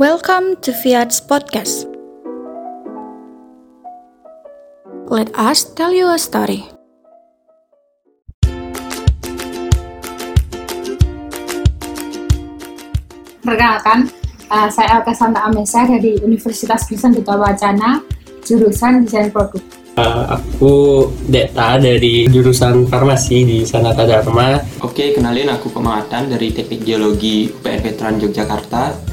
Welcome to Fiat's podcast. Let us tell you a story. Perkenalkan, uh, saya Alka Santa Amesa dari Universitas Kristen Duta Wacana, jurusan Desain Produk. Uh, aku Deta dari jurusan farmasi di Sanata Dharma. Oke, kenalin aku Pemangatan dari Teknik Geologi UPN Veteran Yogyakarta.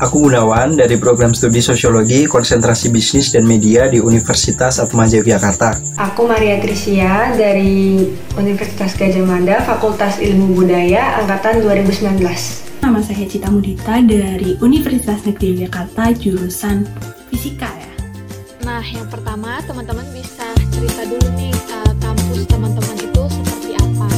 Aku Gunawan dari program studi Sosiologi, Konsentrasi Bisnis dan Media di Universitas Atmaja Yogyakarta. Aku Maria Trisia dari Universitas Gajah Mada, Fakultas Ilmu Budaya, Angkatan 2019. Nama saya Cita Mudita dari Universitas Negeri Yogyakarta, jurusan Fisika ya. Nah, yang pertama teman-teman bisa cerita dulu nih uh, kampus teman-teman itu seperti apa.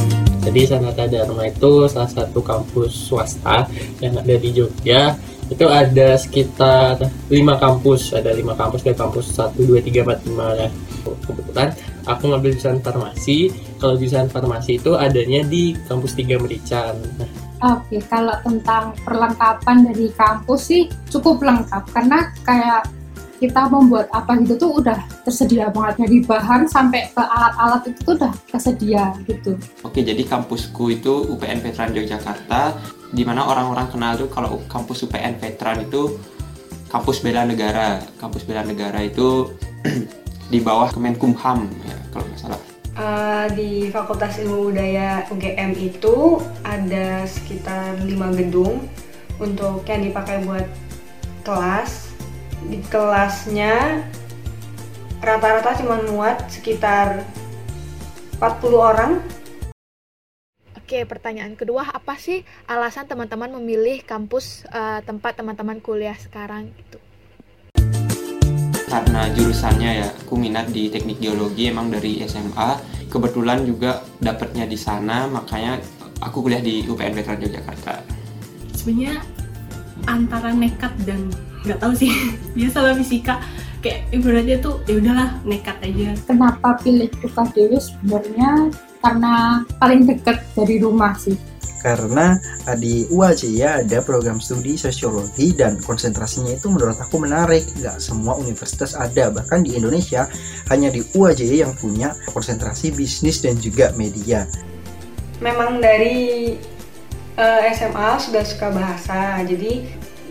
Jadi Sanata Dharma itu salah satu kampus swasta yang ada di Jogja. Itu ada sekitar lima kampus, ada lima kampus dari kampus 1, 2, 3, 4, 5 ya. Kebetulan aku ngambil jurusan farmasi. Kalau jurusan farmasi itu adanya di kampus 3 Merican. Nah, Oke, kalau tentang perlengkapan dari kampus sih cukup lengkap karena kayak kita membuat apa gitu tuh udah tersedia banget dari bahan sampai ke alat-alat itu tuh udah tersedia gitu. Oke, jadi kampusku itu UPN Veteran Yogyakarta, di mana orang-orang kenal tuh kalau kampus UPN Veteran itu kampus bela negara. Kampus bela negara itu di bawah Kemenkumham ya kalau nggak salah. Uh, di Fakultas Ilmu Budaya UGM itu ada sekitar 5 gedung untuk yang dipakai buat kelas. Di kelasnya rata-rata cuma muat sekitar 40 orang Oke, pertanyaan kedua, apa sih alasan teman-teman memilih kampus uh, tempat teman-teman kuliah sekarang gitu? Karena jurusannya ya, aku minat di teknik geologi emang dari SMA. Kebetulan juga dapatnya di sana, makanya aku kuliah di UPN Veteran Yogyakarta. Sebenarnya antara nekat dan nggak tahu sih. Biasa lah fisika kayak ibaratnya tuh ya udahlah nekat aja. Kenapa pilih UKDW sebenarnya karena paling dekat dari rumah sih. Karena di UAJ ya ada program studi sosiologi dan konsentrasinya itu menurut aku menarik. Nggak semua universitas ada, bahkan di Indonesia hanya di UAJ yang punya konsentrasi bisnis dan juga media. Memang dari uh, SMA sudah suka bahasa, jadi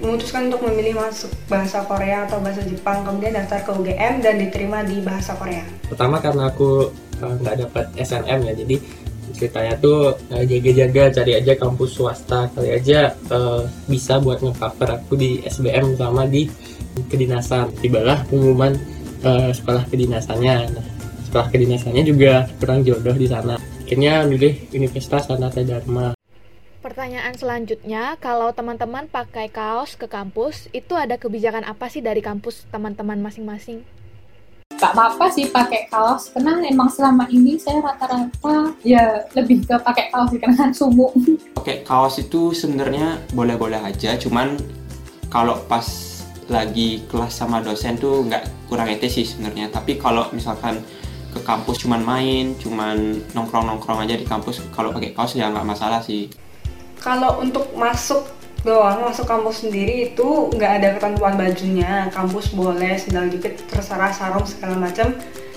memutuskan untuk memilih masuk bahasa Korea atau bahasa Jepang, kemudian daftar ke UGM dan diterima di bahasa Korea. pertama karena aku uh, nggak dapat SNM ya, jadi ceritanya tuh uh, jaga-jaga cari aja kampus swasta kali aja uh, bisa buat ngecover aku di SBM sama di kedinasan. Tibalah pengumuman uh, sekolah kedinasannya. Nah, sekolah kedinasannya juga kurang jodoh di sana. Akhirnya milih Universitas Sanata Dharma Pertanyaan selanjutnya, kalau teman-teman pakai kaos ke kampus, itu ada kebijakan apa sih dari kampus teman-teman masing-masing? Gak apa-apa sih pakai kaos karena emang selama ini saya rata-rata ya lebih ke pakai kaos sih, karena kan sumuk. Oke, kaos itu sebenarnya boleh-boleh aja, cuman kalau pas lagi kelas sama dosen tuh nggak kurang etis sih sebenarnya. Tapi kalau misalkan ke kampus cuman main, cuman nongkrong-nongkrong aja di kampus, kalau pakai kaos ya nggak masalah sih. Kalau untuk masuk doang, masuk kampus sendiri itu nggak ada ketentuan bajunya. Kampus boleh sendal jepit, terserah sarung segala macam.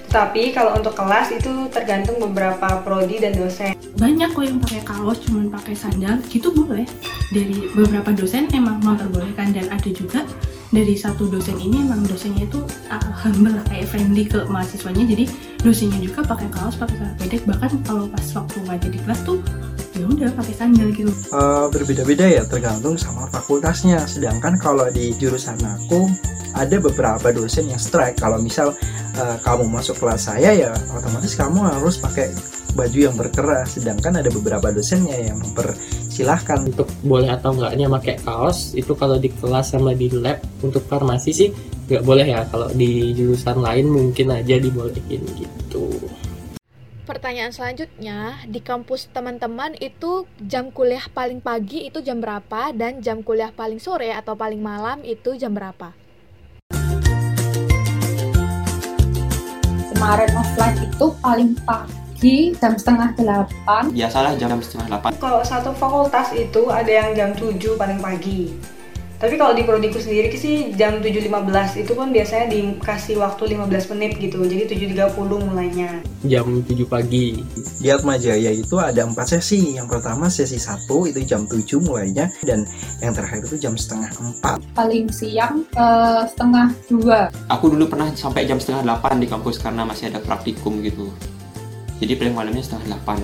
Tapi kalau untuk kelas itu tergantung beberapa prodi dan dosen. Banyak kok yang pakai kaos cuman pakai sandal, gitu boleh. Dari beberapa dosen emang memperbolehkan dan ada juga dari satu dosen ini emang dosennya itu uh, humble kayak friendly ke mahasiswanya jadi dosennya juga pakai kaos pakai celana pendek bahkan kalau pas waktu ngajar di kelas tuh ya udah pakai sandal gitu Uh, berbeda-beda ya tergantung sama fakultasnya. Sedangkan kalau di jurusan aku ada beberapa dosen yang strike. Kalau misal uh, kamu masuk kelas saya ya otomatis kamu harus pakai baju yang berkeras. Sedangkan ada beberapa dosennya yang mempersilahkan untuk boleh atau enggaknya pakai kaos itu kalau di kelas sama di lab untuk farmasi sih nggak boleh ya kalau di jurusan lain mungkin aja dibolehin gitu Pertanyaan selanjutnya, di kampus teman-teman itu jam kuliah paling pagi itu jam berapa dan jam kuliah paling sore atau paling malam itu jam berapa? Kemarin offline itu paling pagi jam setengah delapan. Biasalah jam setengah delapan. Kalau satu fakultas itu ada yang jam 7 paling pagi. Tapi kalau di prodiku sendiri sih jam 7.15 itu pun biasanya dikasih waktu 15 menit gitu. Jadi 7.30 mulainya. Jam 7 pagi. Di Atma Jaya itu ada empat sesi. Yang pertama sesi satu itu jam 7 mulainya dan yang terakhir itu jam setengah empat. paling siang eh, setengah dua Aku dulu pernah sampai jam setengah 8 di kampus karena masih ada praktikum gitu. Jadi paling malamnya setengah 8.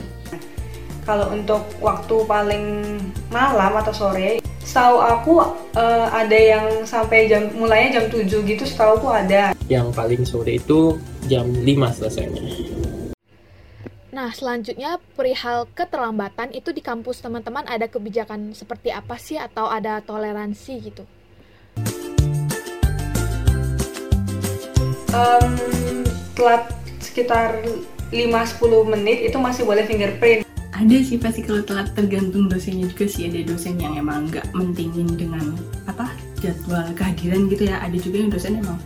Kalau untuk waktu paling malam atau sore, setahu aku eh, ada yang sampai jam mulainya jam 7 gitu, setahu aku ada. Yang paling sore itu jam 5 selesainya. Nah, selanjutnya perihal keterlambatan itu di kampus teman-teman ada kebijakan seperti apa sih atau ada toleransi gitu? Em, telat sekitar 5-10 menit itu masih boleh fingerprint. Ada sih pasti kalau telat tergantung dosennya juga sih ada dosen yang emang nggak mentingin dengan apa jadwal kehadiran gitu ya ada juga yang dosen emang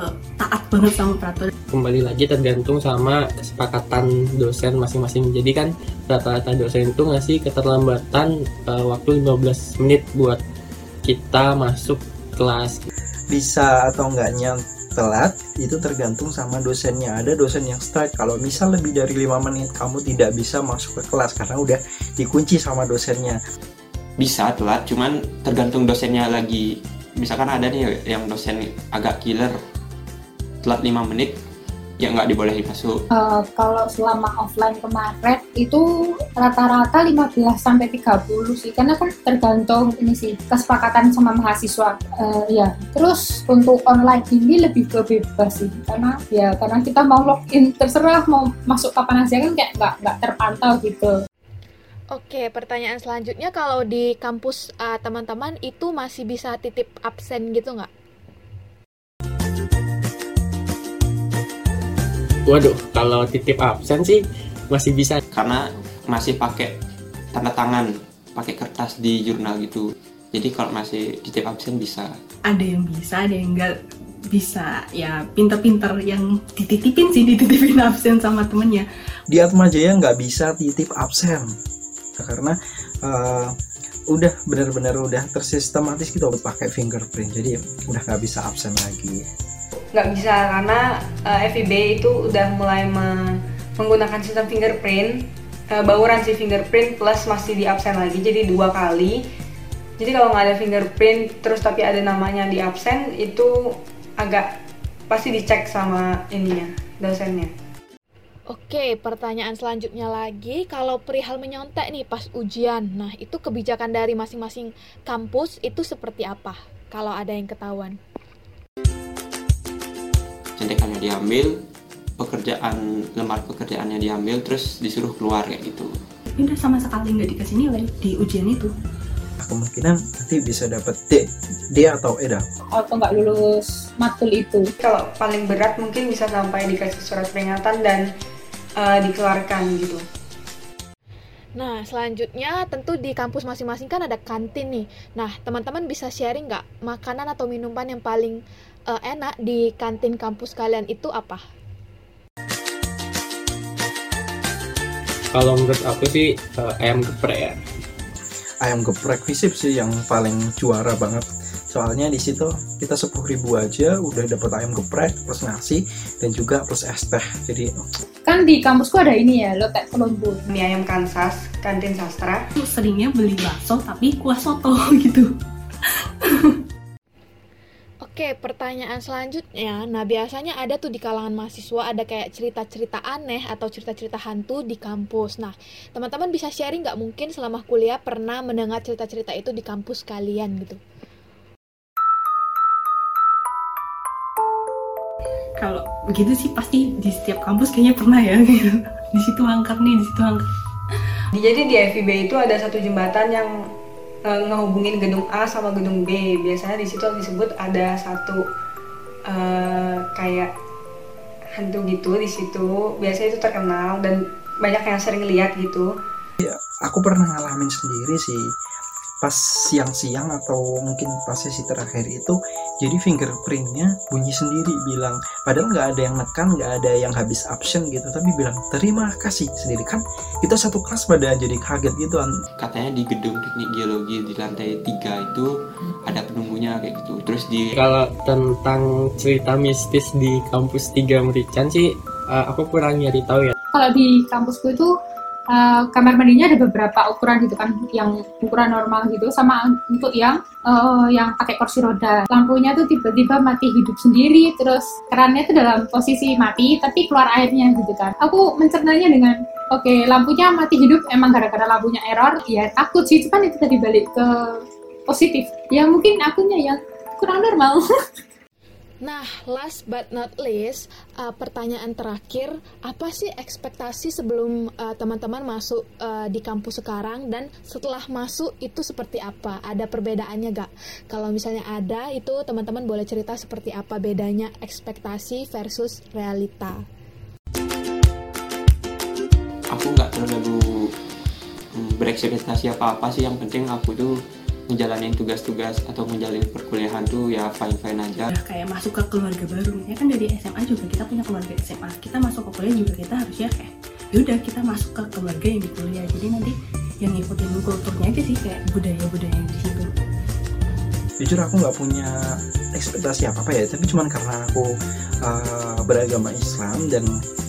eh, taat banget sama peraturan Kembali lagi tergantung sama kesepakatan dosen masing-masing. Jadi kan rata-rata dosen itu ngasih keterlambatan eh, waktu 15 menit buat kita masuk kelas. Bisa atau enggaknya telat itu tergantung sama dosennya. Ada dosen yang strike kalau misal lebih dari lima menit kamu tidak bisa masuk ke kelas karena udah dikunci sama dosennya. Bisa telat, cuman tergantung dosennya lagi. Misalkan ada nih yang dosen agak killer, telat 5 menit, ya nggak dibolehin masuk. Eh, kalau selama offline kemarin itu rata-rata 15 sampai 30 sih karena kan tergantung ini sih kesepakatan sama mahasiswa Eh, ya terus untuk online ini lebih ke bebas sih karena ya karena kita mau login terserah mau masuk kapan aja kan kayak nggak nggak terpantau gitu Oke, pertanyaan selanjutnya kalau di kampus uh, teman-teman itu masih bisa titip absen gitu nggak? Waduh, kalau titip absen sih masih bisa. Karena masih pakai tanda tangan, pakai kertas di jurnal gitu. Jadi kalau masih titip absen bisa. ada yang bisa ada yang nggak bisa ya pinter-pinter yang dititipin sih dititipin absen sama temennya Di Atma Jaya nggak bisa titip absen karena eh, udah benar-benar udah tersistematis gitu pakai fingerprint jadi udah nggak bisa absen lagi. Nggak bisa karena eh, FIB itu udah mulai me- menggunakan sistem fingerprint, eh, bauran sih fingerprint plus masih di absen lagi, jadi dua kali. Jadi kalau nggak ada fingerprint terus tapi ada namanya di absen itu agak pasti dicek sama ininya dosennya. Oke, pertanyaan selanjutnya lagi, kalau perihal menyontek nih pas ujian, nah itu kebijakan dari masing-masing kampus itu seperti apa? Kalau ada yang ketahuan. Contekannya diambil, pekerjaan lembar pekerjaannya diambil, terus disuruh keluar kayak gitu. ini udah sama sekali nggak dikasih nilai di ujian itu Kemungkinan nanti bisa dapat D, D atau E dah. atau nggak lulus matkul itu Kalau paling berat mungkin bisa sampai dikasih surat peringatan dan eh, dikeluarkan gitu. Nah, selanjutnya tentu di kampus masing-masing kan ada kantin nih. Nah, teman-teman bisa sharing nggak makanan atau minuman yang paling eh, enak di kantin kampus kalian itu apa? Kalau menurut aku sih eh, ayam geprek ya. Ayam geprek visip sih yang paling juara banget. Soalnya di situ kita sepuluh ribu aja udah dapat ayam geprek plus nasi dan juga plus es teh. Jadi kan di kampusku ada ini ya lotek Colombo Mie ayam Kansas, kantin sastra. Seringnya beli bakso tapi kuah soto gitu Oke, pertanyaan selanjutnya. Nah, biasanya ada tuh di kalangan mahasiswa ada kayak cerita-cerita aneh atau cerita-cerita hantu di kampus. Nah, teman-teman bisa sharing nggak mungkin selama kuliah pernah mendengar cerita-cerita itu di kampus kalian gitu? kalau begitu sih pasti di setiap kampus kayaknya pernah ya gitu di situ angker nih di situ angker Di- Jadi di FIB itu ada satu jembatan yang eh, ngehubungin gedung A sama gedung B. Biasanya di situ disebut ada satu eh, kayak hantu gitu di situ. Biasanya itu terkenal dan banyak yang sering lihat gitu. aku pernah ngalamin sendiri sih. Pas siang-siang atau mungkin pas sesi terakhir itu jadi fingerprintnya bunyi sendiri bilang padahal nggak ada yang nekan nggak ada yang habis absen gitu. Tapi bilang terima kasih sendiri. Kan kita satu kelas pada jadi kaget gitu katanya di gedung teknik geologi di lantai tiga itu ada penunggunya kayak gitu. Terus di Kalau tentang cerita mistis di kampus 3 Merican sih uh, aku kurang nyari tahu ya. Kalau di kampusku itu uh, kamar mandinya ada beberapa ukuran gitu kan, yang ukuran normal gitu, sama untuk yang uh, yang pakai kursi roda. Lampunya tuh tiba-tiba mati hidup sendiri, terus kerannya tuh dalam posisi mati, tapi keluar airnya gitu kan. Aku mencernanya dengan oke okay, lampunya mati hidup emang gara-gara lampunya error, ya takut sih, cuman itu tadi balik ke positif. Ya mungkin akunya yang kurang normal. Nah, last but not least, uh, pertanyaan terakhir, apa sih ekspektasi sebelum uh, teman-teman masuk uh, di kampus sekarang dan setelah masuk itu seperti apa? Ada perbedaannya gak? Kalau misalnya ada, itu teman-teman boleh cerita seperti apa bedanya ekspektasi versus realita. aku nggak terlalu mm, berekspektasi apa-apa sih yang penting aku tuh ngejalanin tugas-tugas atau ngejalanin perkuliahan tuh ya fine-fine aja. Udah kayak masuk ke keluarga baru. Ya kan dari SMA juga kita punya keluarga SMA kita masuk ke kuliah juga kita harusnya kayak yaudah kita masuk ke keluarga yang di kuliah. Jadi nanti yang ngikutin kulturnya aja sih kayak budaya-budaya yang di situ. Jujur aku nggak punya ekspektasi apa apa ya tapi cuman karena aku uh, beragama Islam dan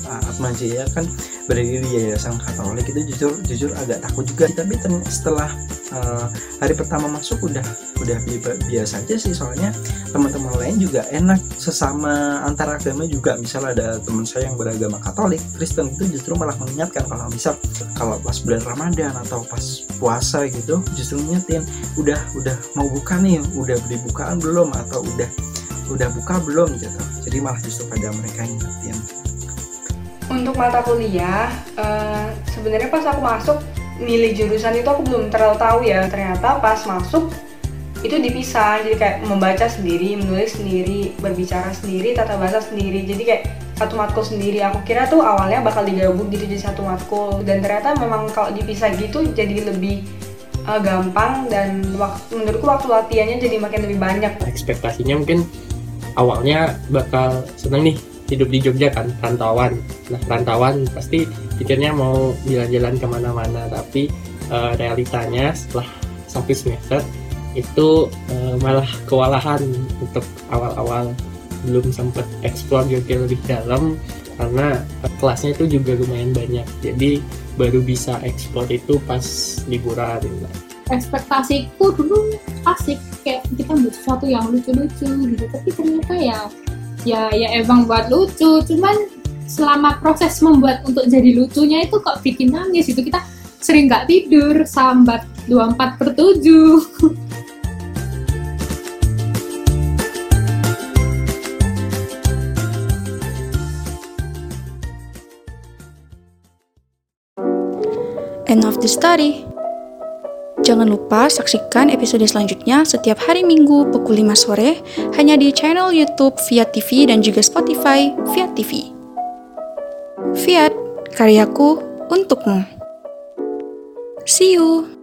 uh, Atma Jaya kan berdiri di yayasan Katolik itu jujur jujur agak takut juga tapi setelah uh, hari pertama masuk udah udah bi- biasa aja sih. Soalnya teman-teman lain juga enak. Sesama antar agama juga. Misal ada teman saya yang beragama Katolik Kristen itu justru malah mengingatkan kalau misal kalau pas bulan Ramadan atau pas puasa gitu justru ngingetin udah udah mau buka nih. Udah beli bukaan belum? Atau udah udah buka belum? gitu. Jadi malah justru pada mereka ingetin Untuk mata kuliah, eh, sebenarnya pas aku masuk milih jurusan itu aku belum terlalu tahu ya. Ternyata pas masuk itu dipisah, jadi kayak membaca sendiri, menulis sendiri, berbicara sendiri, tata bahasa sendiri. Jadi kayak satu matkul sendiri. Aku kira tuh awalnya bakal digabung gitu jadi satu matkul. Dan ternyata memang kalau dipisah gitu jadi lebih eh, gampang dan waktu, menurutku waktu latihannya jadi makin lebih banyak. Ekspektasinya mungkin awalnya bakal seneng nih hidup di Jogja kan rantauan. Nah rantauan pasti pikirnya mau jalan-jalan ke mana-mana tapi uh, realitanya setelah satu semester itu uh, malah kewalahan untuk awal-awal belum sempat explore Jogja lebih dalam karena uh, kelasnya itu juga lumayan banyak jadi baru bisa explore itu pas liburan ekspektasiku dulu asik kayak kita buat sesuatu yang lucu-lucu gitu tapi ternyata ya ya ya emang buat lucu. Cuman selama proses membuat untuk jadi lucunya itu kok bikin nangis itu kita sering nggak tidur sambat 24 per 7 End of the story. Jangan lupa saksikan episode selanjutnya setiap hari Minggu pukul 5 sore hanya di channel YouTube Fiat TV dan juga Spotify Fiat TV. Fiat, karyaku untukmu. See you.